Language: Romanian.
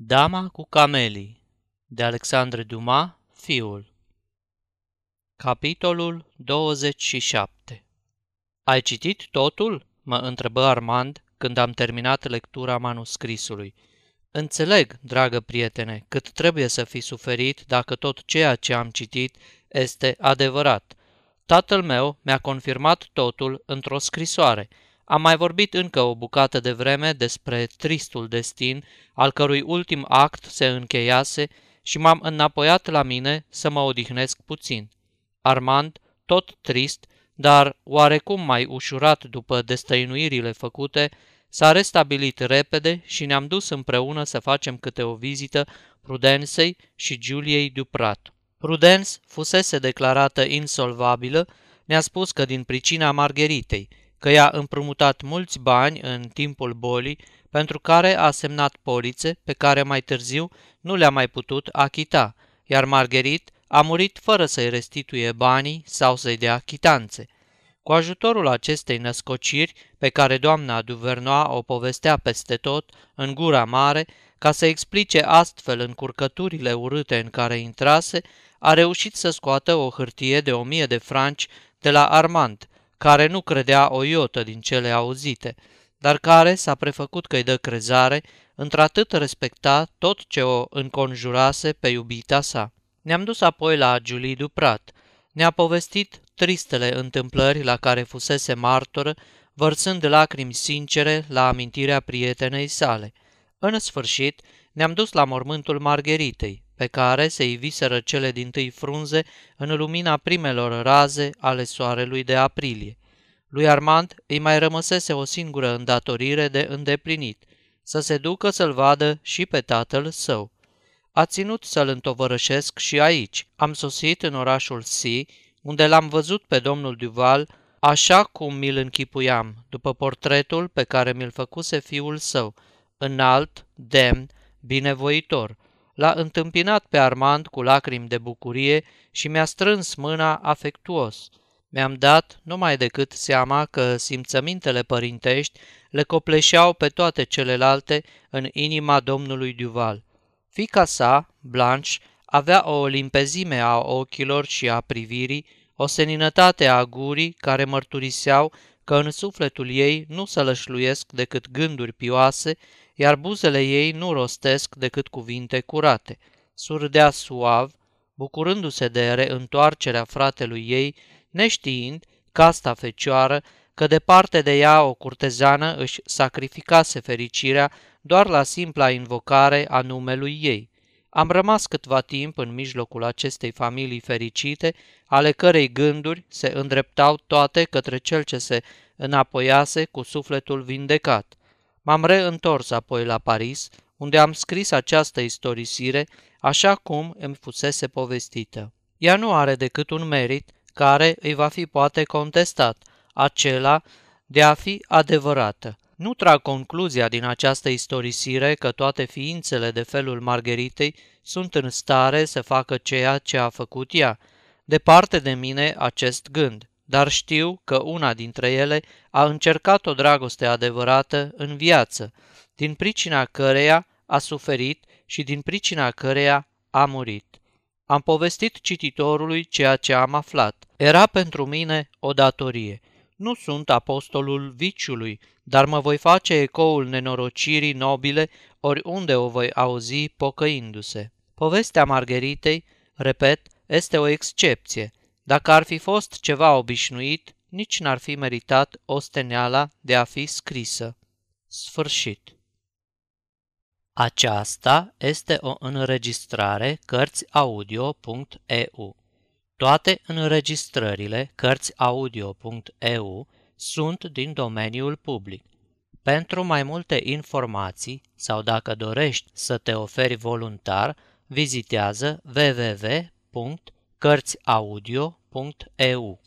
Dama cu camelii de Alexandre Dumas, fiul Capitolul 27 Ai citit totul? mă întrebă Armand când am terminat lectura manuscrisului. Înțeleg, dragă prietene, cât trebuie să fi suferit dacă tot ceea ce am citit este adevărat. Tatăl meu mi-a confirmat totul într-o scrisoare – am mai vorbit încă o bucată de vreme despre tristul destin, al cărui ultim act se încheiase și m-am înapoiat la mine să mă odihnesc puțin. Armand, tot trist, dar oarecum mai ușurat după destăinuirile făcute, s-a restabilit repede și ne-am dus împreună să facem câte o vizită Prudensei și Juliei Duprat. Prudence fusese declarată insolvabilă, ne-a spus că din pricina Margheritei, că i-a împrumutat mulți bani în timpul bolii, pentru care a semnat polițe pe care mai târziu nu le-a mai putut achita, iar Margherit a murit fără să-i restituie banii sau să-i dea chitanțe. Cu ajutorul acestei născociri, pe care doamna Duvernoa o povestea peste tot, în gura mare, ca să explice astfel încurcăturile urâte în care intrase, a reușit să scoată o hârtie de o mie de franci de la Armand, care nu credea o iotă din cele auzite, dar care s-a prefăcut că-i dă crezare, într-atât respecta tot ce o înconjurase pe iubita sa. Ne-am dus apoi la Julie Duprat. Ne-a povestit tristele întâmplări la care fusese martoră, vărsând lacrimi sincere la amintirea prietenei sale. În sfârșit, ne-am dus la mormântul Margheritei, pe care se iviseră cele din tâi frunze în lumina primelor raze ale soarelui de aprilie. Lui Armand îi mai rămăsese o singură îndatorire de îndeplinit, să se ducă să-l vadă și pe tatăl său. A ținut să-l întovărășesc și aici. Am sosit în orașul Si, unde l-am văzut pe domnul Duval, așa cum mi-l închipuiam, după portretul pe care mi-l făcuse fiul său, înalt, demn, binevoitor – L-a întâmpinat pe Armand cu lacrimi de bucurie și mi-a strâns mâna afectuos. Mi-am dat numai decât seama că simțămintele părintești le copleșeau pe toate celelalte în inima domnului Duval. Fica sa, Blanche, avea o limpezime a ochilor și a privirii, o seninătate a gurii care mărturiseau că în sufletul ei nu se lășluiesc decât gânduri pioase iar buzele ei nu rostesc decât cuvinte curate. Surdea suav, bucurându-se de reîntoarcerea fratelui ei, neștiind, casta fecioară, că departe de ea o curtezană își sacrificase fericirea doar la simpla invocare a numelui ei. Am rămas câtva timp în mijlocul acestei familii fericite, ale cărei gânduri se îndreptau toate către cel ce se înapoiase cu sufletul vindecat. M-am reîntors apoi la Paris, unde am scris această istorisire așa cum îmi fusese povestită. Ea nu are decât un merit care îi va fi poate contestat, acela de a fi adevărată. Nu trag concluzia din această istorisire că toate ființele de felul Margheritei sunt în stare să facă ceea ce a făcut ea. Departe de mine acest gând dar știu că una dintre ele a încercat o dragoste adevărată în viață, din pricina căreia a suferit și din pricina căreia a murit. Am povestit cititorului ceea ce am aflat. Era pentru mine o datorie. Nu sunt apostolul viciului, dar mă voi face ecoul nenorocirii nobile oriunde o voi auzi pocăindu-se. Povestea Margheritei, repet, este o excepție, dacă ar fi fost ceva obișnuit, nici n-ar fi meritat osteneala de a fi scrisă. Sfârșit. Aceasta este o înregistrare Cărțiaudio.eu. Toate înregistrările Cărțiaudio.eu sunt din domeniul public. Pentru mai multe informații sau dacă dorești să te oferi voluntar, vizitează www.cărțiaudio.eu. eu